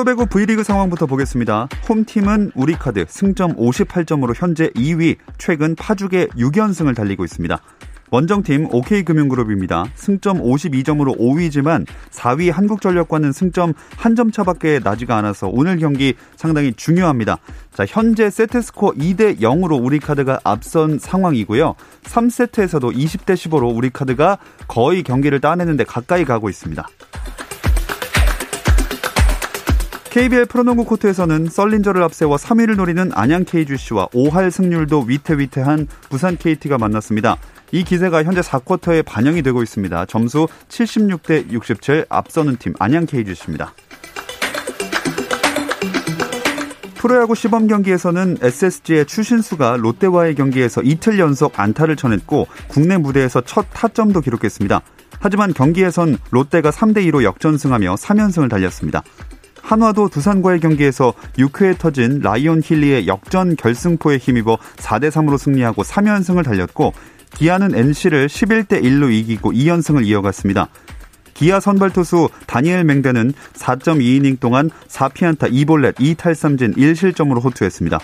프로배구 V리그 상황부터 보겠습니다. 홈팀은 우리카드 승점 58점으로 현재 2위, 최근 파죽의 6연승을 달리고 있습니다. 원정팀 OK금융그룹입니다. 승점 52점으로 5위지만 4위 한국전력과는 승점 한점 차밖에 나지가 않아서 오늘 경기 상당히 중요합니다. 자, 현재 세트스코어 2대 0으로 우리카드가 앞선 상황이고요. 3세트에서도 20대 15로 우리카드가 거의 경기를 따내는데 가까이 가고 있습니다. KBL 프로농구 코트에서는 썰린저를 앞세워 3위를 노리는 안양 KGC와 5할 승률도 위태위태한 부산 KT가 만났습니다. 이 기세가 현재 4쿼터에 반영이 되고 있습니다. 점수 76대 67 앞서는 팀 안양 KGC입니다. 프로야구 시범 경기에서는 SSG의 추신수가 롯데와의 경기에서 이틀 연속 안타를 쳐냈고 국내 무대에서 첫 타점도 기록했습니다. 하지만 경기에선 롯데가 3대 2로 역전승하며 3연승을 달렸습니다. 한화도 두산과의 경기에서 6회에 터진 라이온 힐리의 역전 결승포에 힘입어 4대 3으로 승리하고 3연승을 달렸고 기아는 NC를 11대 1로 이기고 2연승을 이어갔습니다. 기아 선발 투수 다니엘 맹대는 4.2이닝 동안 4피안타 2볼넷 2탈삼진 1실점으로 호투했습니다.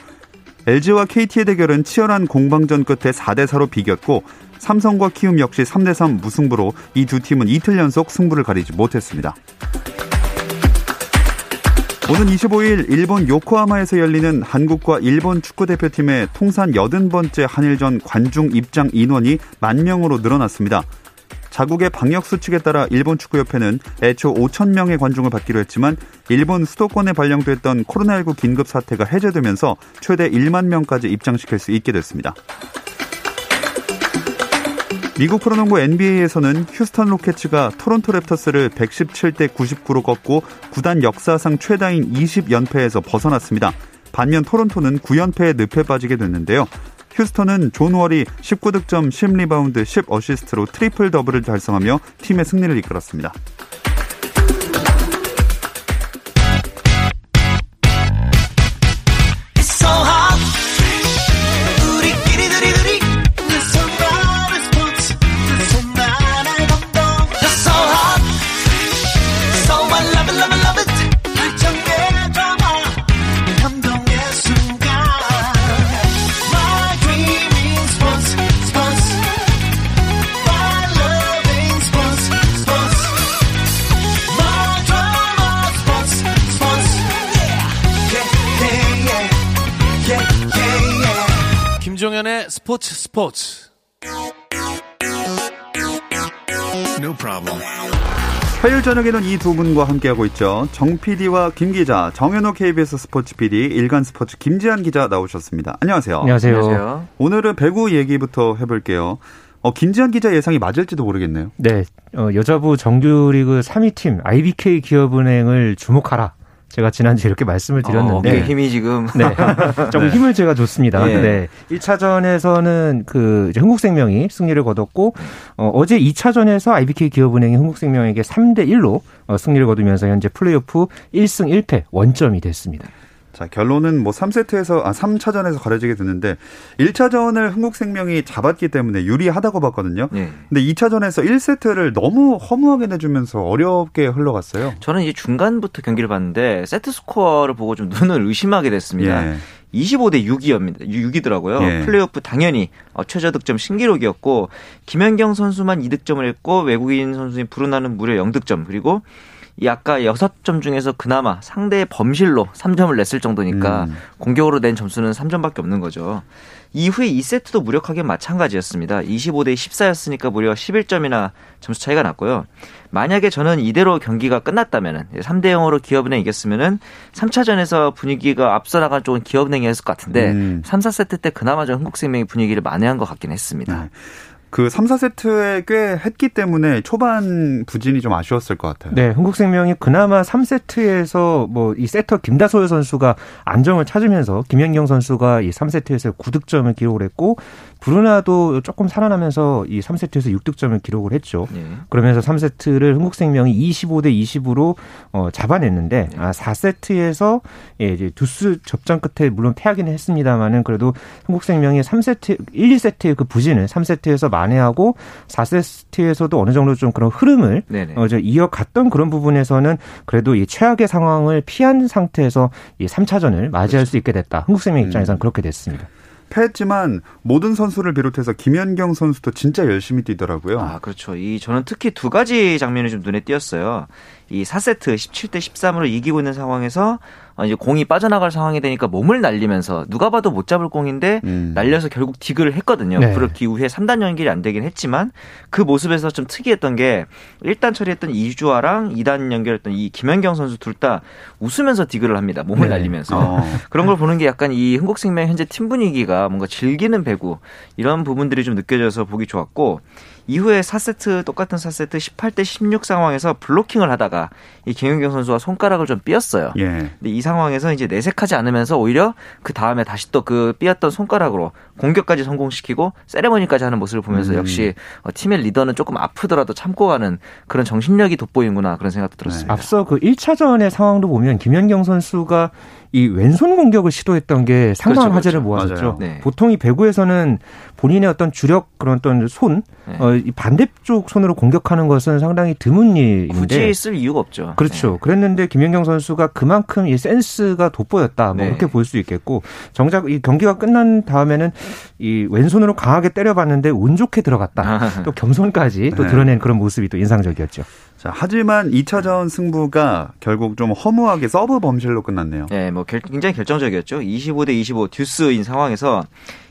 LG와 KT의 대결은 치열한 공방전 끝에 4대 4로 비겼고 삼성과 키움 역시 3대 3 무승부로 이 두 팀은 이틀 연속 승부를 가리지 못했습니다. 오는 25일 일본 요코하마에서 열리는 한국과 일본 축구대표팀의 통산 80번째 한일전 관중 입장 인원이 만 명으로 늘어났습니다. 자국의 방역 수칙에 따라 일본 축구협회는 애초 5천 명의 관중을 받기로 했지만 일본 수도권에 발령됐던 코로나19 긴급 사태가 해제되면서 최대 1만 명까지 입장시킬 수 있게 됐습니다. 미국 프로농구 NBA에서는 휴스턴 로켓츠가 토론토 랩터스를 117대 99로 꺾고 구단 역사상 최다인 20연패에서 벗어났습니다. 반면 토론토는 9연패에 늪에 빠지게 됐는데요. 휴스턴은 존 월이 19득점 10리바운드 10어시스트로 트리플 더블을 달성하며 팀의 승리를 이끌었습니다. 김종현의 스포츠 스포츠. No problem. 화요일 저녁에는 이 두 분과 함께하고 있죠. 정 PD와 김 기자, 정현호 KBS 스포츠 PD, 일간 스포츠 김지한 기자 나오셨습니다. 안녕하세요. 안녕하세요. 안녕하세요. 오늘은 배구 얘기부터 해볼게요. 어, 김지한 기자 예상이 맞을지도 모르겠네요. 네. 어, 여자부 정규리그 3위 팀 IBK 기업은행을 주목하라. 제가 지난주에 이렇게 말씀을 어, 드렸는데 어, 힘이 지금 네. 조금 네. 힘을 제가 줬습니다. 네. 네. 1차전에서는 그 흥국생명이 승리를 거뒀고 어, 어제 2차전에서 IBK 기업은행이 흥국생명에게 3대 1로 어, 승리를 거두면서 현재 플레이오프 1승 1패 원점이 됐습니다. 자, 결론은 뭐 3세트에서, 아, 3차전에서 가려지게 됐는데, 1차전을 흥국생명이 잡았기 때문에 유리하다고 봤거든요. 네. 근데 2차전에서 1세트를 너무 허무하게 내주면서 어렵게 흘러갔어요. 저는 이제 중간부터 경기를 봤는데, 세트 스코어를 보고 좀 눈을 의심하게 됐습니다. 예. 25대 6이었습니다. 6이더라고요. 예. 플레이오프 당연히 어, 최저 득점 신기록이었고 김연경 선수만 2득점을 했고 외국인 선수인 브루나는 무려 0득점 그리고 이 아까 6점 중에서 그나마 상대의 범실로 3점을 냈을 정도니까 음. 공격으로 낸 점수는 3점밖에 없는 거죠. 이후에 2세트도 무력하게 마찬가지였습니다. 25대 14였으니까 무려 11점이나 점수 차이가 났고요. 만약에 저는 이대로 경기가 끝났다면은 3대 0으로 기업은행 이겼으면은 3차전에서 분위기가 앞서 나간 쪽은 기업은행이었을 것 같은데 음. 3, 4세트 때 그나마 좀 흥국생명이 분위기를 만회한 것 같긴 했습니다. 네. 그 3, 4세트에 꽤 했기 때문에 초반 부진이 좀 아쉬웠을 것 같아요. 네, 흥국생명이 그나마 3세트에서 뭐 이 세터 김다솔 선수가 안정을 찾으면서 김연경 선수가 이 3세트에서 9득점을 기록을 했고 브루나도 조금 살아나면서 이 3세트에서 6득점을 기록을 했죠. 네. 그러면서 3세트를 흥국생명이 25대 20으로 어, 잡아냈는데 네. 아, 4세트에서 예, 이제 두스 접전 끝에 물론 패하기는 했습니다만은 그래도 흥국생명이 3세트 1, 2세트의 그 부진을 3세트에서 만회하고 4세트에서도 어느 정도 좀 그런 흐름을 어, 저 이어갔던 그런 부분에서는 그래도 이 최악의 상황을 피한 상태에서 이 3차전을 맞이할 그렇죠. 수 있게 됐다. 흥국생명 입장에서는 음. 그렇게 됐습니다. 패했지만 모든 선수를 비롯해서 김연경 선수도 진짜 열심히 뛰더라고요. 아, 그렇죠. 이 저는 특히 두 가지 장면이 좀 눈에 띄었어요. 이 4세트 17대 13으로 이기고 있는 상황에서 어, 이제 공이 빠져나갈 상황이 되니까 몸을 날리면서 누가 봐도 못 잡을 공인데 음. 날려서 결국 디그를 했거든요. 네. 그렇기 이후에 3단 연결이 안 되긴 했지만 그 모습에서 좀 특이했던 게 1단 처리했던 이주아랑 2단 연결했던 이 김연경 선수 둘 다 웃으면서 디그를 합니다. 몸을 네. 날리면서. 어. 그런 걸 보는 게 약간 이 흥국생명 현재 팀 분위기가 뭔가 즐기는 배구 이런 부분들이 좀 느껴져서 보기 좋았고 이후에 4세트 똑같은 4세트 18대 16 상황에서 블로킹을 하다가 이 김연경 선수가 손가락을 좀 삐었어요. 예. 근데 이 상황에서 이제 내색하지 않으면서 오히려 그 다음에 다시 또 그 삐었던 손가락으로 공격까지 성공시키고 세레머니까지 하는 모습을 보면서 음. 역시 어, 팀의 리더는 조금 아프더라도 참고 가는 그런 정신력이 돋보이는구나 그런 생각도 들었습니다. 네. 앞서 그 1차전의 상황도 보면 김연경 선수가 이 왼손 공격을 시도했던 게 상당한 그렇죠, 화제를 그렇죠. 모았었죠. 네. 보통 이 배구에서는 본인의 어떤 주력 그런 어떤 손, 네. 어, 이 반대쪽 손으로 공격하는 것은 상당히 드문 일인데 굳이 쓸 이유가 없죠. 그렇죠. 네. 그랬는데 김연경 선수가 그만큼 이 센스가 돋보였다. 뭐 네. 그렇게 볼 수 있겠고 정작 이 경기가 끝난 다음에는 이 왼손으로 강하게 때려봤는데 운 좋게 들어갔다. 또 겸손까지 또 네. 드러낸 그런 모습이 또 인상적이었죠. 자, 하지만 2차전 승부가 결국 좀 허무하게 서브 범실로 끝났네요. 네, 뭐 굉장히 결정적이었죠. 25대 25 듀스인 상황에서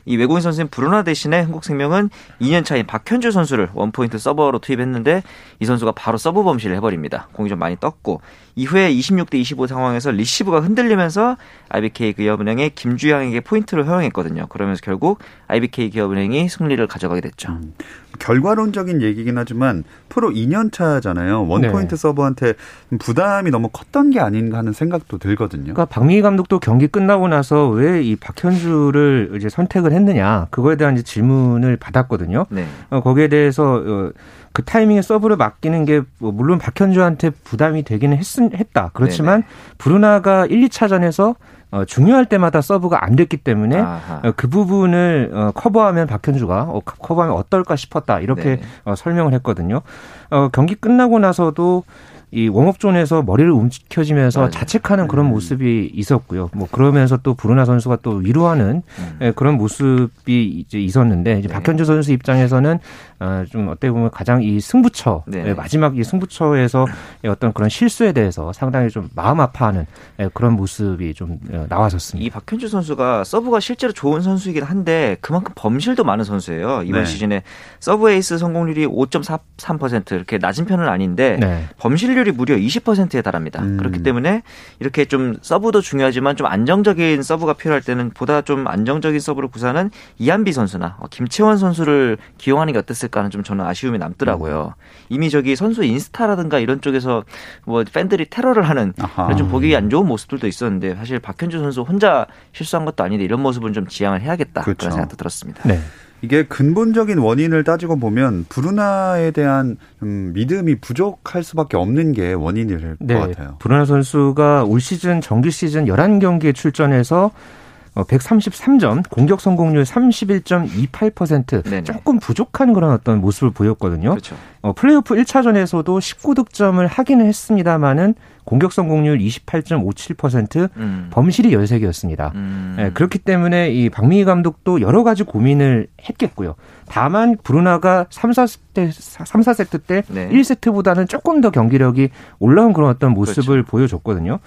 이 외국인 선수인 브루나 대신에 흥국생명은 2년 차인 박현주 선수를 원포인트 서버로 투입했는데 이 선수가 바로 서브 범실을 해버립니다. 공이 좀 많이 떴고 이후에 26대 25 상황에서 리시브가 흔들리면서 IBK 기업은행의 김주향에게 포인트를 허용했거든요. 그러면서 결국 IBK 기업은행이 승리를 가져가게 됐죠. 음, 결과론적인 얘기긴 하지만 프로 2년 차잖아요. 원포인트 네. 서버한테 부담이 너무 컸던 게 아닌가 하는 생각도 들거든요. 그러니까 박미희 감독도 경기 끝나고 나서 왜 이 박현주를 이제 선택을 했느냐 그거에 대한 질문을 받았거든요. 네. 어, 거기에 대해서 어, 그 타이밍에 서브를 맡기는 게뭐 물론 박현주한테 부담이 되기는 했, 했다. 그렇지만 네네. 브루나가 1, 2차전에서 어, 중요할 때마다 서브가 안 됐기 때문에 어, 그 부분을 어, 커버하면 박현주가 어, 커버하면 어떨까 싶었다. 이렇게 어, 설명을 했거든요. 어, 경기 끝나고 나서도 이 웜업존에서 머리를 움켜쥐면서 맞아요. 자책하는 그런 음. 모습이 있었고요. 뭐 그러면서 또 브루나 선수가 또 위로하는 음. 예, 그런 모습이 이제 있었는데 이제 네. 박현주 선수 입장에서는 어, 좀 어떻게 보면 가장 이 승부처 네. 마지막 이 승부처에서 어떤 그런 실수에 대해서 상당히 좀 마음 아파하는 예, 그런 모습이 좀 어, 나왔었습니다. 이 박현주 선수가 서브가 실제로 좋은 선수이긴 한데 그만큼 범실도 많은 선수예요. 이번 네. 시즌에 서브 에이스 성공률이 5.43% 이렇게 낮은 편은 아닌데 네. 범실 성공률이 무려 20%에 달합니다. 음. 그렇기 때문에 이렇게 좀 서브도 중요하지만 좀 안정적인 서브가 필요할 때는 보다 좀 안정적인 서브를 구사하는 이한비 선수나 어, 김채원 선수를 기용하는 게 어땠을까 하는 좀 저는 아쉬움이 남더라고요. 음. 이미 저기 선수 인스타라든가 이런 쪽에서 뭐 팬들이 테러를 하는 좀 보기 안 좋은 모습들도 있었는데 사실 박현주 선수 혼자 실수한 것도 아닌데 이런 모습은 좀 지양을 해야겠다 그렇죠. 그런 생각도 들었습니다. 네. 이게 근본적인 원인을 따지고 보면 브루나에 대한 음, 믿음이 부족할 수밖에 없는 게 원인일 네. 것 같아요. 브루나 선수가 올 시즌 정규 시즌 11경기에 출전해서 133점, 어, 공격 성공률 31.28%. 네네. 조금 부족한 그런 어떤 모습을 보였거든요. 그렇죠. 어, 플레이오프 1차전에서도 19득점을 하기는 했습니다만은 공격 성공률 28.57%, 음. 범실이 13개였습니다. 음. 네, 그렇기 때문에 이 박민희 감독도 여러 가지 고민을 했겠고요. 다만 브루나가 3, 4세트 3, 4세트 때 네. 1세트보다는 조금 더 경기력이 올라온 그런 어떤 모습을 그렇죠. 보여줬거든요.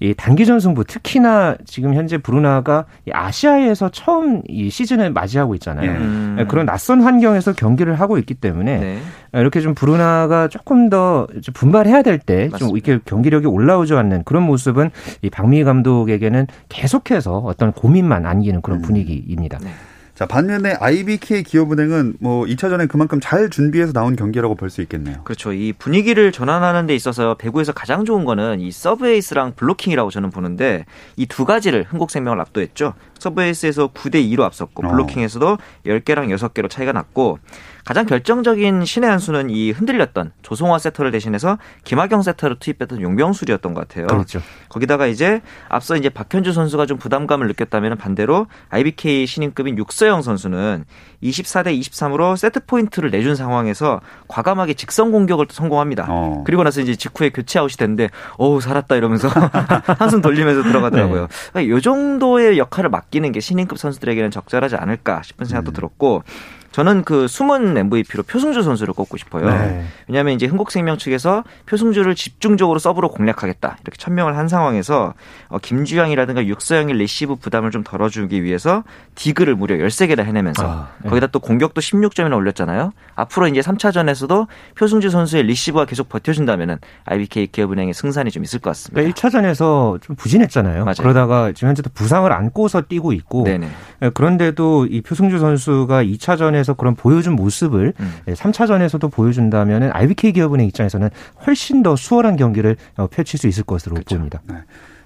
이 단기전 승부 특히나 지금 현재 브루나가 아시아에서 처음 이 시즌을 맞이하고 있잖아요. 예. 음. 그런 낯선 환경에서 경기를 하고 있기 때문에 네. 이렇게 좀 브루나가 조금 더 분발해야 될 때 좀 이렇게 경기력이 올라오지 않는 그런 모습은 이 박미희 감독에게는 계속해서 어떤 고민만 안기는 그런 음. 분위기입니다. 네. 자, 반면에 IBK 기업은행은 뭐 2차전에 그만큼 잘 준비해서 나온 경기라고 볼 수 있겠네요. 그렇죠. 이 분위기를 전환하는 데 있어서 배구에서 가장 좋은 거는 이 서브에이스랑 블로킹이라고 저는 보는데 이 두 가지를 흥국생명을 압도했죠. 서브에이스에서 9대 2로 앞섰고 어. 블로킹에서도 10개랑 6개로 차이가 났고 가장 결정적인 신의 한 수는 이 흔들렸던 조송화 세터를 대신해서 김하경 세터를 투입했던 용병술이었던 것 같아요. 그렇죠. 거기다가 이제 앞서 이제 박현주 선수가 좀 부담감을 느꼈다면 반대로 IBK 신인급인 육서영 선수는 24대 23으로 세트 포인트를 내준 상황에서 과감하게 직선 공격을 성공합니다. 어. 그리고 나서 이제 직후에 교체 아웃이 됐는데 어우 살았다 이러면서 한숨 돌리면서 들어가더라고요. 네. 그러니까 이 정도의 역할을 맡 기는 게 신인급 선수들에게는 적절하지 않을까 싶은 생각도 음. 들었고 저는 그 숨은 MVP로 표승주 선수를 꼽고 싶어요. 네. 왜냐하면 이제 흥국생명 측에서 표승주를 집중적으로 서브로 공략하겠다 이렇게 천명을 한 상황에서 어, 김주향이라든가 육서영의 리시브 부담을 좀 덜어주기 위해서 디그를 무려 13개나 해내면서 아, 네. 거기다 또 공격도 16점이나 올렸잖아요. 앞으로 이제 3차전에서도 표승주 선수의 리시브가 계속 버텨준다면은 IBK 기업은행의 승산이 좀 있을 것 같습니다. 네, 1차전에서 좀 부진했잖아요. 맞아요. 그러다가 지금 현재도 부상을 안고서 뛰고 있고 네네. 네, 그런데도 이 표승주 선수가 2차전에 입장에서 그런 보여준 모습을 음. 3차전에서도 보여준다면 IBK 기업은행 입장에서는 훨씬 더 수월한 경기를 어, 펼칠 수 있을 것으로 그렇죠. 봅니다. 네.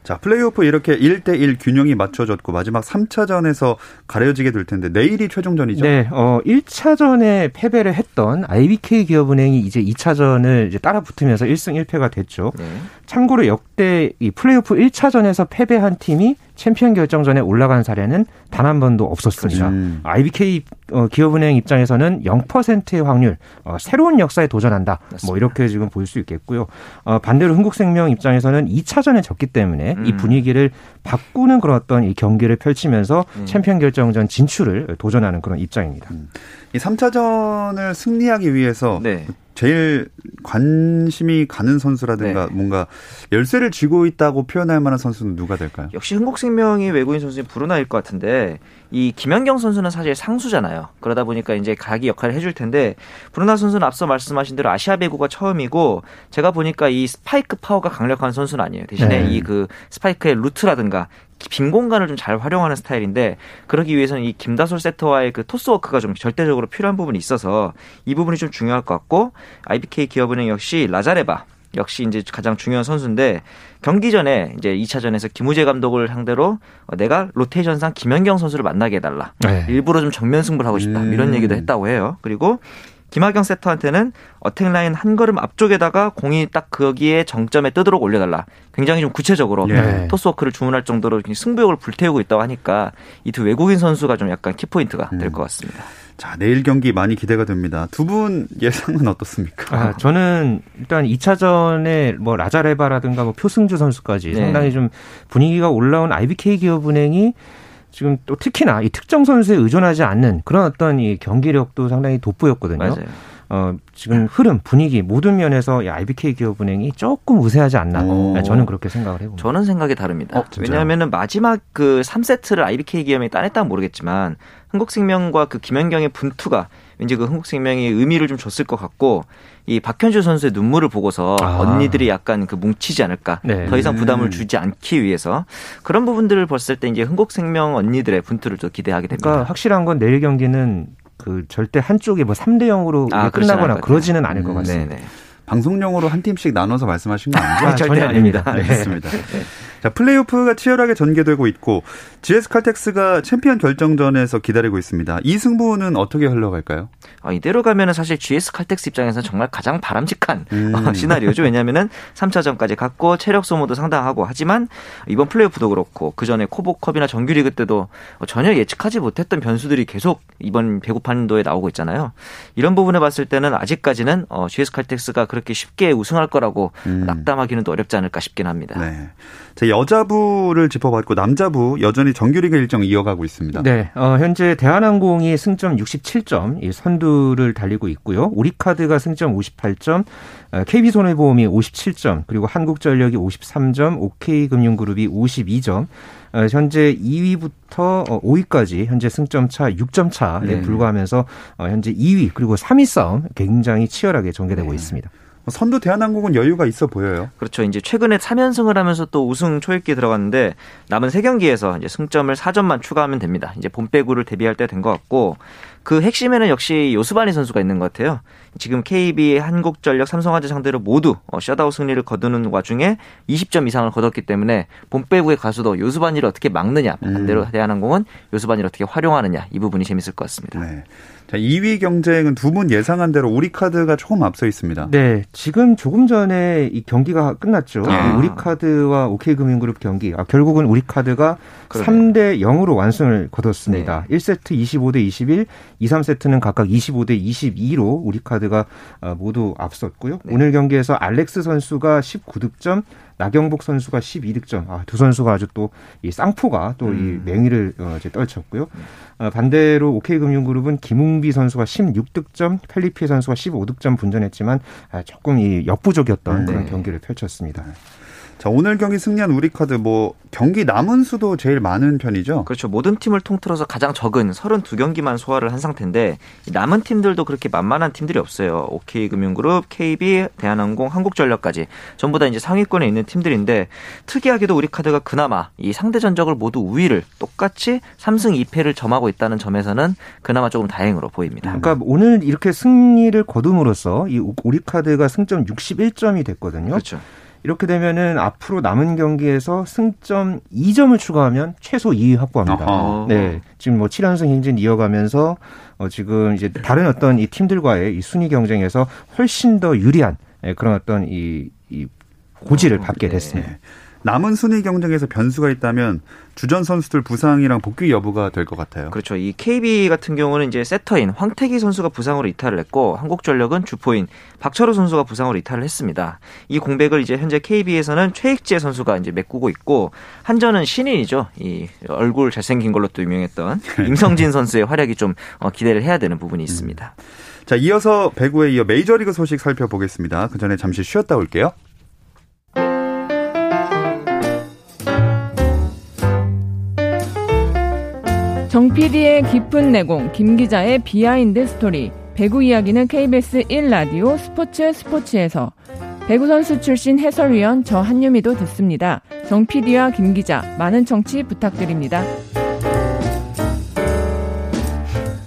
자, 플레이오프 이렇게 1대1 균형이 맞춰졌고 마지막 3차전에서 가려지게 될 텐데 내일이 최종전이죠. 네. 어 1차전에 패배를 했던 IBK 기업은행이 이제 2차전을 이제 따라 붙으면서 1승 1패가 됐죠. 네. 참고로 역대 이 플레이오프 1차전에서 패배한 팀이 챔피언 결정전에 올라간 사례는 단 한 번도 없었습니다. 음. IBK 어, 기업은행 입장에서는 0%의 확률 어, 새로운 역사에 도전한다. 뭐 맞습니다. 뭐 이렇게 지금 볼 수 있겠고요. 어, 반대로 흥국생명 입장에서는 2차전에 졌기 때문에 음. 이 분위기를 바꾸는 그런 어떤 이 경기를 펼치면서 음. 챔피언 결정전 진출을 도전하는 그런 입장입니다. 음. 이 3차전을 승리하기 위해서 네. 제일 관심이 가는 선수라든가 네. 뭔가 열쇠를 쥐고 있다고 표현할 만한 선수는 누가 될까요? 역시 흥국생명이 외국인 선수인 브루나일 것 같은데 이 김연경 선수는 사실 상수잖아요. 그러다 보니까 이제 각기 역할을 해줄 텐데 브루나 선수는 앞서 말씀하신 대로 아시아 배구가 처음이고 제가 보니까 이 스파이크 파워가 강력한 선수는 아니에요. 대신에 네. 이그 스파이크의 루트라든가 빈 공간을 좀 잘 활용하는 스타일인데 그러기 위해서는 이 김다솔 세터와의 그 토스워크가 좀 절대적으로 필요한 부분이 있어서 이 부분이 좀 중요할 것 같고 IBK 기업은행 역시 라자레바 역시 이제 가장 중요한 선수인데 경기 전에 이제 2차전에서 김우재 감독을 상대로 내가 로테이션상 김연경 선수를 만나게 해달라. 네. 일부러 좀 정면 승부를 하고 싶다. 음. 이런 얘기도 했다고 해요. 그리고 김하경 세터한테는 어택 라인 한 걸음 앞쪽에다가 공이 딱 거기에 정점에 뜨도록 올려달라. 굉장히 좀 구체적으로 예. 토스워크를 주문할 정도로 승부욕을 불태우고 있다고 하니까 이 두 외국인 선수가 좀 약간 키포인트가 될것 음. 같습니다. 자, 내일 경기 많이 기대가 됩니다. 두 분 예상은 어떻습니까? 아, 저는 일단 2차전에 뭐 라자레바라든가 뭐 표승주 선수까지 네. 상당히 좀 분위기가 올라온 IBK 기업은행이 지금 또 특히나 이 특정 선수에 의존하지 않는 그런 어떤 이 경기력도 상당히 돋보였거든요. 맞아요. 어, 지금 흐름, 분위기 모든 면에서 이 IBK 기업은행이 조금 우세하지 않나. 오. 저는 그렇게 생각을 해봅니다. 저는 생각이 다릅니다. 어, 왜냐하면 마지막 그 3세트를 IBK 기업이 따냈다면 모르겠지만 흥국생명과 그 김연경의 분투가 왠지 그 흥국생명이 의미를 좀 줬을 것 같고 이 박현주 선수의 눈물을 보고서 아. 언니들이 약간 그 뭉치지 않을까 네. 더 이상 부담을 음. 주지 않기 위해서 그런 부분들을 봤을 때 이제 흥국생명 언니들의 분투를 또 기대하게 됩니다. 그러니까 확실한 건 내일 경기는 그 절대 한쪽이 뭐 3대 0으로 아, 끝나거나 그러지는 않을 것 음, 같습니다. 음, 방송용으로 한 팀씩 나눠서 말씀하신 거 아니죠? 아, 절대 아닙니다. 네. 알겠습니다. 네. 자, 플레이오프가 치열하게 전개되고 있고 GS 칼텍스가 챔피언 결정전에서 기다리고 있습니다. 이 승부는 어떻게 흘러갈까요? 아, 이대로 가면은 사실 GS 칼텍스 입장에서는 정말 가장 바람직한 음. 어, 시나리오죠. 왜냐면은 3차전까지 갔고 체력 소모도 상당하고 하지만 이번 플레이오프도 그렇고 그 전에 코보컵이나 정규리그 때도 전혀 예측하지 못했던 변수들이 계속 이번 배구판도에 나오고 있잖아요. 이런 부분에 봤을 때는 아직까지는 어, GS 칼텍스가 그렇게 쉽게 우승할 거라고 음. 낙담하기는 또 어렵지 않을까 싶긴 합니다. 네. 자, 여자부를 짚어봤고 남자부 여전히 정규리그 일정 이어가고 있습니다. 네, 어, 현재 대한항공이 승점 67점, 이 선두를 달리고 있고요. 우리카드가 승점 58점, KB손해보험이 57점, 그리고 한국전력이 53점, OK금융그룹이 52점. 어, 현재 2위부터 5위까지 현재 승점 차 6점 차에 네. 불과하면서 어, 현재 2위 그리고 3위 싸움 굉장히 치열하게 전개되고 네. 있습니다. 선두 대한항공은 여유가 있어 보여요. 그렇죠. 이제 최근에 3연승을 하면서 또 우승 초읽기 들어갔는데 남은 3경기에서 이제 승점을 4점만 추가하면 됩니다. 이제 본배구를 대비할 때 된 것 같고 그 핵심에는 역시 요스바니 선수가 있는 것 같아요. 지금 KB, 한국전력, 삼성화재 상대로 모두 어, 셧아웃 승리를 거두는 와중에 20점 이상을 거뒀기 때문에 본배구의 가수도 요스바니를 어떻게 막느냐 반대로 음. 대한항공은 요스바니를 어떻게 활용하느냐 이 부분이 재밌을 것 같습니다. 네. 자, 2위 경쟁은 두 분 예상한 대로 우리카드가 조금 앞서 있습니다. 네, 지금 조금 전에 이 경기가 끝났죠. 아. 우리카드와 OK금융그룹 경기. 아, 결국은 우리카드가 그러네 3대 0으로 완승을 거뒀습니다. 네. 1세트 25대 21, 2, 3세트는 각각 25대 22로 우리카드가 어, 모두 앞섰고요. 네. 오늘 경기에서 알렉스 선수가 19득점, 나경복 선수가 12득점. 아, 두 선수가 아주 또 이 쌍포가 또이 음. 맹위를 어, 이제 떨쳤고요. 어, 반대로 OK금융그룹은 김웅비 선수가 16득점, 펠리피 선수가 15득점 분전했지만 아, 조금 이 역부족이었던 네. 그런 경기를 펼쳤습니다. 자, 오늘 경기 승리한 우리 카드 뭐 경기 남은 수도 제일 많은 편이죠. 그렇죠. 모든 팀을 통틀어서 가장 적은 32경기만 소화를 한 상태인데 남은 팀들도 그렇게 만만한 팀들이 없어요. OK금융그룹, KB, 대한항공, 한국전력까지 전부 다 이제 상위권에 있는 팀들인데 특이하게도 우리 카드가 그나마 이 상대 전적을 모두 우위를 똑같이 3승 2패를 점하고 있다는 점에서는 그나마 조금 다행으로 보입니다. 그러니까 오늘 이렇게 승리를 거둠으로써 이 우리 카드가 승점 61점이 됐거든요. 그렇죠. 이렇게 되면은 앞으로 남은 경기에서 승점 2점을 추가하면 최소 2위 확보합니다. 아하. 네. 지금 뭐 7연승 행진 이어가면서 어 지금 이제 다른 어떤 이 팀들과의 이 순위 경쟁에서 훨씬 더 유리한 예, 그런 어떤 이, 이 고지를 어, 받게 네. 됐습니다. 네. 남은 순위 경쟁에서 변수가 있다면 주전 선수들 부상이랑 복귀 여부가 될 것 같아요. 그렇죠. 이 KB 같은 경우는 이제 세터인 황태기 선수가 부상으로 이탈을 했고 한국전력은 주포인 박철호 선수가 부상으로 이탈을 했습니다. 이 공백을 이제 현재 KB에서는 최익재 선수가 이제 메꾸고 있고 한전은 신인이죠. 이 얼굴 잘생긴 걸로 또 유명했던 임성진 선수의 활약이 좀 어, 기대를 해야 되는 부분이 있습니다. 음. 자, 이어서 배구에 이어 메이저리그 소식 살펴보겠습니다. 그 전에 잠시 쉬었다 올게요. 정 PD의 깊은 내공, 김 기자의 비하인드 스토리. 배구 이야기는 KBS 1라디오 스포츠 스포츠에서 배구 선수 출신 해설위원 저 한유미도 듣습니다. 정 PD와 김 기자 많은 청취 부탁드립니다.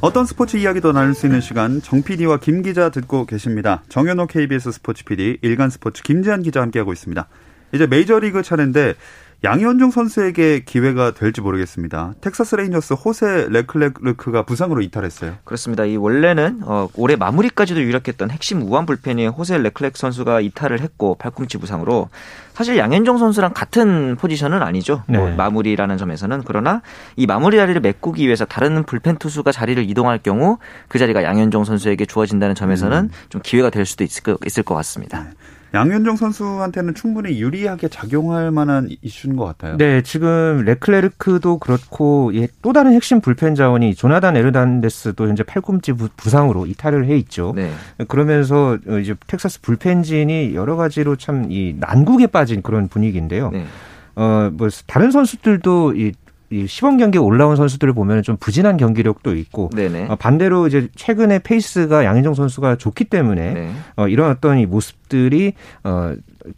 어떤 스포츠 이야기도 나눌 수 있는 시간 정 PD와 김 기자 듣고 계십니다. 정현호 KBS 스포츠 PD, 일간 스포츠 김지한 기자 함께하고 있습니다. 이제 메이저리그 차례인데 양현종 선수에게 기회가 될지 모르겠습니다. 텍사스 레인저스 호세 레클레르크가 부상으로 이탈했어요. 그렇습니다. 이 원래는 어, 올해 마무리까지도 유력했던 핵심 우완 불펜인 호세 레클럭 선수가 이탈을 했고 팔꿈치 부상으로 사실 양현종 선수랑 같은 포지션은 아니죠. 뭐 네. 뭐 마무리라는 점에서는 그러나 이 마무리 자리를 메꾸기 위해서 다른 불펜 투수가 자리를 이동할 경우 그 자리가 양현종 선수에게 주어진다는 점에서는 음. 좀 기회가 될 수도 있을 것, 있을 것 같습니다. 네. 양현종 선수한테는 충분히 유리하게 작용할 만한 이슈인 것 같아요. 네, 지금 레클레르크도 그렇고 또 다른 핵심 불펜 자원인 조나단 에르난데스도 현재 팔꿈치 부상으로 이탈을 해 있죠. 네. 그러면서 이제 텍사스 불펜진이 여러 가지로 참 이 난국에 빠진 그런 분위기인데요. 네. 어, 뭐 다른 선수들도 이 이 시범 경기에 올라온 선수들을 보면 좀 부진한 경기력도 있고 어, 반대로 이제 최근에 페이스가 양현종 선수가 좋기 때문에 네. 어, 이런 어떤 이 모습들이 어,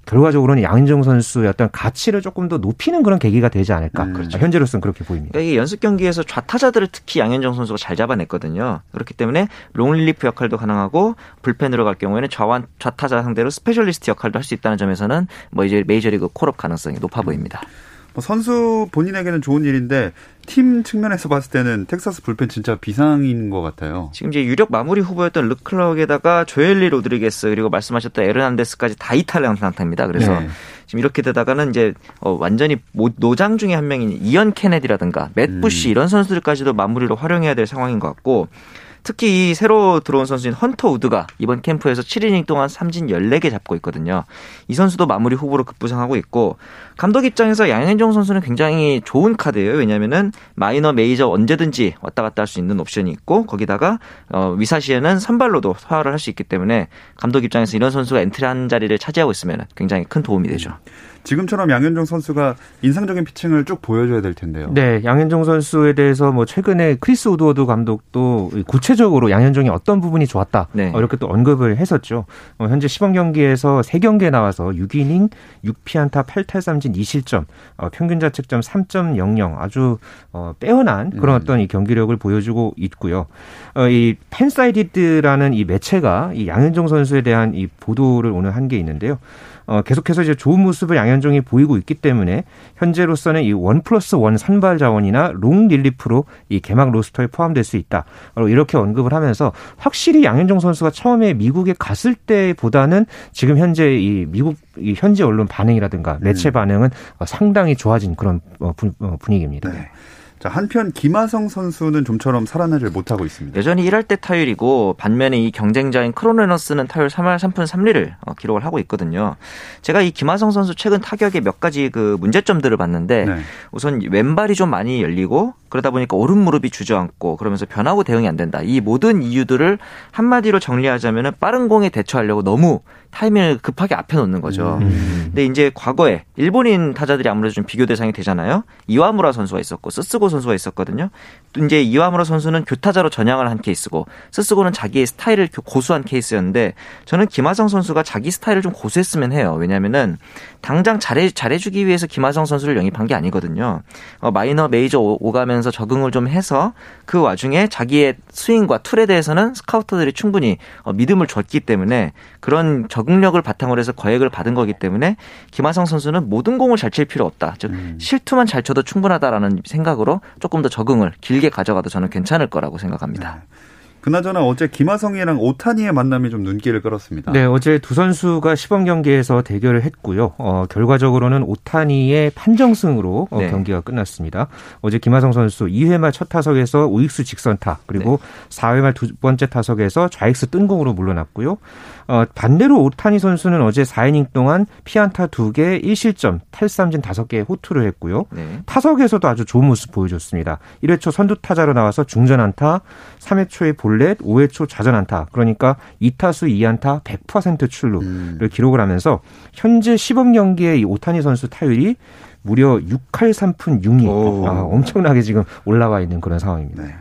결과적으로는 양현종 선수의 어떤 가치를 조금 더 높이는 그런 계기가 되지 않을까. 음. 그렇죠. 현재로서는 그렇게 보입니다. 그러니까 이게 연습 경기에서 좌타자들을 특히 양현종 선수가 잘 잡아냈거든요. 그렇기 때문에 롱릴리프 역할도 가능하고 불펜으로 갈 경우에는 좌완 좌타자 상대로 스페셜리스트 역할도 할 수 있다는 점에서는 뭐 이제 메이저리그 콜업 가능성이 높아 보입니다. 뭐 선수 본인에게는 좋은 일인데 팀 측면에서 봤을 때는 텍사스 불펜 진짜 비상인 것 같아요. 지금 이제 유력 마무리 후보였던 레클럭에다가 조엘리 로드리게스 그리고 말씀하셨던 에르난데스까지 다 이탈한 상태입니다. 그래서 네. 지금 이렇게 되다가는 이제 어 완전히 노장 중에 한 명인 이언 케네디라든가 맷 부시 음. 이런 선수들까지도 마무리로 활용해야 될 상황인 것 같고 특히 이 새로 들어온 선수인 헌터 우드가 이번 캠프에서 7이닝 동안 삼진 14개 잡고 있거든요. 이 선수도 마무리 후보로 급부상하고 있고 감독 입장에서 양현종 선수는 굉장히 좋은 카드예요. 왜냐면은 마이너 메이저 언제든지 왔다 갔다 할 수 있는 옵션이 있고 거기다가 어 유사시에는 선발로도 소화를 할 수 있기 때문에 감독 입장에서 이런 선수가 엔트리 한 자리를 차지하고 있으면 굉장히 큰 도움이 되죠. 지금처럼 양현종 선수가 인상적인 피칭을 쭉 보여줘야 될 텐데요. 네, 양현종 선수에 대해서 뭐 최근에 크리스 우드워드 감독도 구체적으로 양현종이 어떤 부분이 좋았다 네. 어, 이렇게 또 언급을 했었죠. 어, 현재 시범 경기에서 3경기에 나와서 6이닝 6피안타 8탈삼진 2실점, 어, 평균 자책점 3.00 아주 어, 빼어난 그런 음. 어떤 이 경기력을 보여주고 있고요. 어, 이 팬사이디드라는 이 매체가 이 양현종 선수에 대한 이 보도를 오늘 한 게 있는데요. 어, 계속해서 이제 좋은 모습을 양현종이 보이고 있기 때문에 현재로서는 이 원 플러스 원 선발 자원이나 롱 릴리프로 이 개막 로스터에 포함될 수 있다. 이렇게 언급을 하면서 확실히 양현종 선수가 처음에 미국에 갔을 때보다는 지금 현재 이 미국 이 현지 언론 반응이라든가 매체 음. 반응은 상당히 좋아진 그런 어, 어, 분위기입니다. 네. 자, 한편 김하성 선수는 좀처럼 살아나질 못하고 있습니다. 여전히 1할 때 타율이고 반면에 이 경쟁자인 크로네너스는 타율 3할 3푼 3리를 어, 기록을 하고 있거든요. 제가 이 김하성 선수 최근 타격에 몇 가지 그 문제점들을 봤는데 네. 우선 왼발이 좀 많이 열리고 그러다 보니까 오른 무릎이 주저앉고 그러면서 변하고 대응이 안 된다. 이 모든 이유들을 한마디로 정리하자면 빠른 공에 대처하려고 너무 타이밍을 급하게 앞에 놓는 거죠. 음. 근데 이제 과거에 일본인 타자들이 아무래도 좀 비교 대상이 되잖아요. 이와무라 선수가 있었고 스스고 선수가 있었거든요. 또 이제 이와무라 선수는 교타자로 전향을 한 케이스고 스스고는 자기의 스타일을 고수한 케이스였는데 저는 김하성 선수가 자기 스타일을 좀 고수했으면 해요. 왜냐면은 당장 잘해 잘해주기 위해서 김하성 선수를 영입한 게 아니거든요. 어, 마이너 메이저 오, 가면 서 적응을 좀 해서 그 와중에 자기의 스윙과 툴에 대해서는 스카우터들이 충분히 어, 믿음을 줬기 때문에 그런 적응력을 바탕으로 해서 거액을 받은 거기 때문에 김하성 선수는 모든 공을 잘 칠 필요 없다. 즉 음. 실투만 잘 쳐도 충분하다라는 생각으로 조금 더 적응을 길게 가져가도 저는 괜찮을 거라고 생각합니다. 네. 그나저나 어제 김하성이랑 오타니의 만남이 좀 눈길을 끌었습니다. 네, 어제 두 선수가 시범 경기에서 대결을 했고요. 어, 결과적으로는 오타니의 판정승으로 어, 네. 경기가 끝났습니다. 어제 김하성 선수 2회 말 첫 타석에서 우익수 직선타 그리고 네. 4회 말 두 번째 타석에서 좌익수 뜬공으로 물러났고요. 어, 반대로 오타니 선수는 어제 4이닝 동안 피안타 2개, 1실점, 탈삼진 5개의 호투를 했고요. 네. 타석에서도 아주 좋은 모습 보여줬습니다. 1회 초 선두 타자로 나와서 중전 안타, 3회 초에 볼넷, 5회 초 좌전 안타. 그러니까 2타수 2안타 100% 출루를 음. 기록을 하면서 현재 시범 경기의 이 오타니 선수 타율이 무려 6할 3푼 6리. 아, 엄청나게 지금 올라와 있는 그런 상황입니다. 네.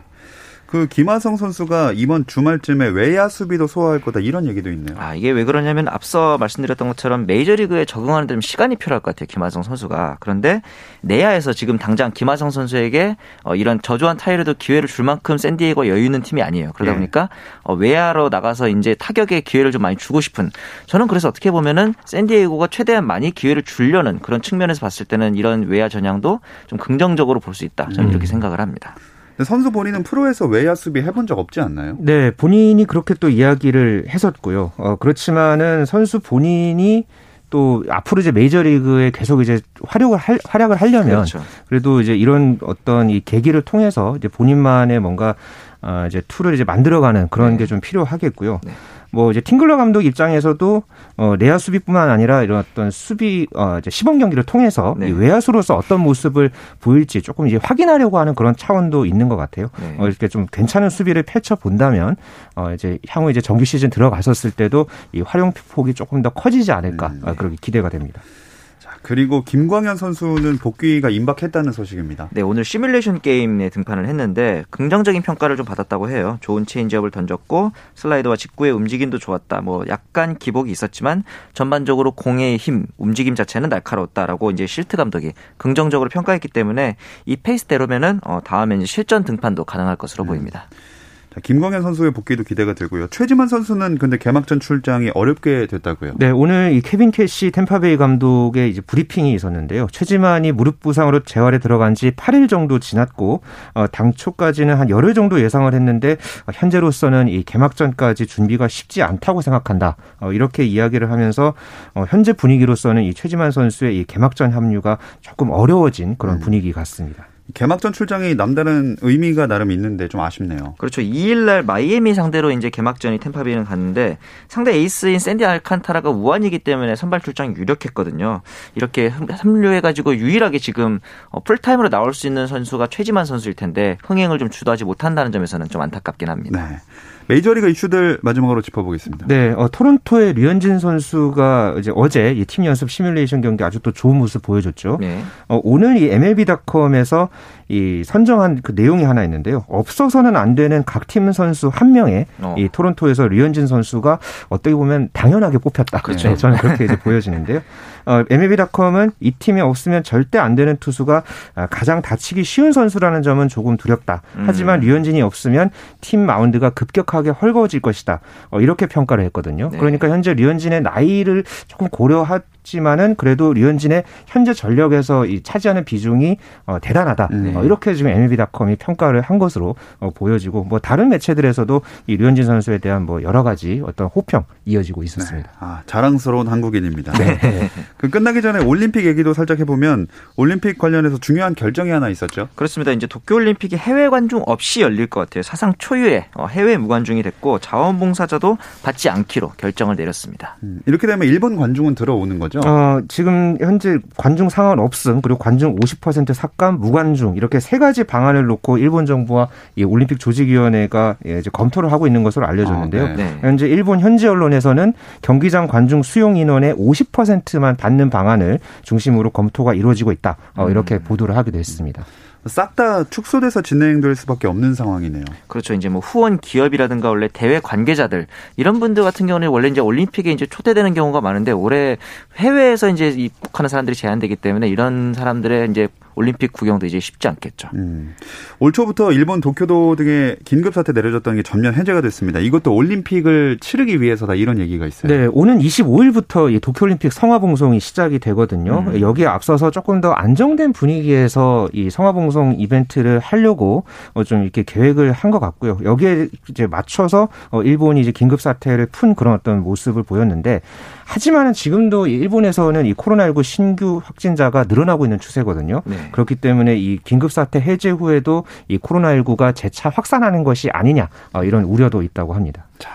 그 김하성 선수가 이번 주말쯤에 외야 수비도 소화할 거다 이런 얘기도 있네요. 아 이게 왜 그러냐면 앞서 말씀드렸던 것처럼 메이저리그에 적응하는 데좀 시간이 필요할 것 같아요 김하성 선수가. 그런데 내야에서 지금 당장 김하성 선수에게 어, 이런 저조한 타이어도 기회를 줄 만큼 샌디에고 여유 있는 팀이 아니에요. 그러다 예. 보니까 어, 외야로 나가서 이제 타격의 기회를 좀 많이 주고 싶은. 저는 그래서 어떻게 보면은 샌디에고가 최대한 많이 기회를 주려는 그런 측면에서 봤을 때는 이런 외야 전향도 좀 긍정적으로 볼 수 있다. 저는 음. 이렇게 생각을 합니다. 선수 본인은 프로에서 외야 수비 해본 적 없지 않나요? 네, 본인이 그렇게 또 이야기를 했었고요. 어, 그렇지만은 선수 본인이 또 앞으로 이제 메이저리그에 계속 이제 활약을 할, 활약을 하려면 그렇죠. 그래도 이제 이런 어떤 이 계기를 통해서 이제 본인만의 뭔가 어, 이제 툴을 이제 만들어가는 그런 네. 게 좀 필요하겠고요. 네. 뭐 이제 팅글러 감독 입장에서도 어 내야 수비뿐만 아니라 이런 어떤 수비 어 이제 시범 경기를 통해서 네. 외야수로서 어떤 모습을 보일지 조금 이제 확인하려고 하는 그런 차원도 있는 것 같아요. 네. 어 이렇게 좀 괜찮은 수비를 펼쳐 본다면 어 이제 향후 이제 정규 시즌 들어갔었을 때도 이 활용 폭이 조금 더 커지지 않을까 음, 네. 어, 그렇게 기대가 됩니다. 그리고 김광현 선수는 복귀가 임박했다는 소식입니다. 네, 오늘 시뮬레이션 게임에 등판을 했는데 긍정적인 평가를 좀 받았다고 해요. 좋은 체인지업을 던졌고 슬라이더와 직구의 움직임도 좋았다. 뭐 약간 기복이 있었지만 전반적으로 공의 힘, 움직임 자체는 날카로웠다라고 이제 실트 감독이 긍정적으로 평가했기 때문에 이 페이스대로면은 어 다음에 이제 실전 등판도 가능할 것으로 음. 보입니다. 자, 김광현 선수의 복귀도 기대가 되고요. 최지만 선수는 근데 개막전 출장이 어렵게 됐다고요. 네, 오늘 이 케빈 캐시 탬파베이 감독의 이제 브리핑이 있었는데요. 최지만이 무릎 부상으로 재활에 들어간 지 8일 정도 지났고 어, 당초까지는 한 열흘 정도 예상을 했는데 어, 현재로서는 이 개막전까지 준비가 쉽지 않다고 생각한다. 어, 이렇게 이야기를 하면서 어, 현재 분위기로서는 이 최지만 선수의 이 개막전 합류가 조금 어려워진 그런 음. 분위기 같습니다. 개막전 출장이 남다른 의미가 나름 있는데 좀 아쉽네요. 그렇죠. 2일날 마이애미 상대로 이제 개막전이 탬파베이는 갖는데 상대 에이스인 샌디 알칸타라가 우완이기 때문에 선발 출장 유력했거든요. 이렇게 합류해가지고 유일하게 지금 어, 풀타임으로 나올 수 있는 선수가 최지만 선수일 텐데 흥행을 좀 주도하지 못한다는 점에서는 좀 안타깝긴 합니다. 네. 메이저리그 이슈들 마지막으로 짚어보겠습니다. 네, 어, 토론토의 류현진 선수가 이제 어제 이 팀 연습 시뮬레이션 경기 아주 또 좋은 모습 보여줬죠. 네. 어, 오늘 이 MLB.com에서 이 선정한 그 내용이 하나 있는데요. 없어서는 안 되는 각 팀 선수 한 명에 어. 이 토론토에서 류현진 선수가 어떻게 보면 당연하게 뽑혔다. 그렇죠. 네, 저는 그렇게 이제 보여지는데요. 어, MLB.com은 이 팀이 없으면 절대 안 되는 투수가 아, 가장 다치기 쉬운 선수라는 점은 조금 두렵다. 하지만 음. 류현진이 없으면 팀 마운드가 급격하게 헐거워질 것이다. 어, 이렇게 평가를 했거든요. 네. 그러니까 현재 류현진의 나이를 조금 고려하 지만은 그래도 류현진의 현재 전력에서 이 차지하는 비중이 어, 대단하다. 네. 어, 이렇게 지금 MLB.com이 평가를 한 것으로 어, 보여지고 뭐 다른 매체들에서도 이 류현진 선수에 대한 뭐 여러 가지 어떤 호평 이어지고 있었습니다. 네. 아, 자랑스러운 한국인입니다. 네. 그 끝나기 전에 올림픽 얘기도 살짝 해보면 올림픽 관련해서 중요한 결정이 하나 있었죠. 그렇습니다. 이제 도쿄올림픽이 해외 관중 없이 열릴 것 같아요. 사상 초유의 어, 해외 무관중이 됐고 자원봉사자도 받지 않기로 결정을 내렸습니다. 음, 이렇게 되면 일본 관중은 들어오는 거죠? 어, 지금 현재 관중 상한 없음 그리고 관중 50% 삭감 무관중 이 렇게 세 가지 방안을 놓고 일본 정부와 이 올림픽 조직위원회가 예, 이제 검토를 하고 있는 것으로 알려졌는데요. 아, 네. 현재 일본 현지 언론에서는 경기장 관중 수용 인원의 50%만 받는 방안을 중심으로 검토가 이루어지고 있다. 어, 이렇게 음. 보도를 하기도 했습니다. 싹다 축소돼서 진행될 수밖에 없는 상황이네요. 그렇죠. 이제 뭐 후원 기업이라든가 원래 대회 관계자들 이런 분들 같은 경우는 원래 이제 올림픽에 이제 초대되는 경우가 많은데 올해 해외에서 이제 입국하는 사람들이 제한되기 때문에 이런 사람들의 이제 올림픽 구경도 이제 쉽지 않겠죠. 음. 올 초부터 일본 도쿄도 등의 긴급 사태 내려졌던 게 전면 해제가 됐습니다. 이것도 올림픽을 치르기 위해서다 이런 얘기가 있어요. 네, 오는 25일부터 이 도쿄올림픽 성화봉송이 시작이 되거든요. 음. 여기에 앞서서 조금 더 안정된 분위기에서 이 성화봉송 이벤트를 하려고 어, 좀 이렇게 계획을 한 것 같고요. 여기에 이제 맞춰서 어, 일본이 이제 긴급 사태를 푼 그런 어떤 모습을 보였는데 하지만은 지금도 일본에서는 이 코로나19 신규 확진자가 늘어나고 있는 추세거든요. 네. 그렇기 때문에 이 긴급 사태 해제 후에도 이 코로나19가 재차 확산하는 것이 아니냐 어, 이런 우려도 있다고 합니다. 자,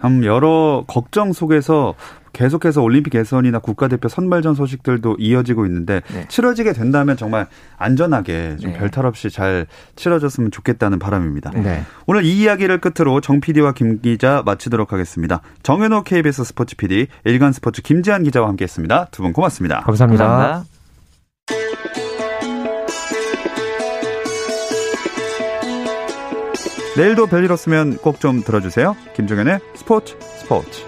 참 여러 걱정 속에서 계속해서 올림픽 개선이나 국가대표 선발전 소식들도 이어지고 있는데 네. 치러지게 된다면 정말 안전하게 좀 네. 별탈 없이 잘 치러졌으면 좋겠다는 바람입니다. 네. 오늘 이 이야기를 끝으로 정 PD와 김 기자 마치도록 하겠습니다. 정현호 KBS 스포츠 PD, 일간 스포츠 김지한 기자와 함께했습니다. 두 분 고맙습니다. 감사합니다. 감사합니다. 내일도 별일 없으면 꼭 좀 들어주세요. 김종현의 스포츠 스포츠.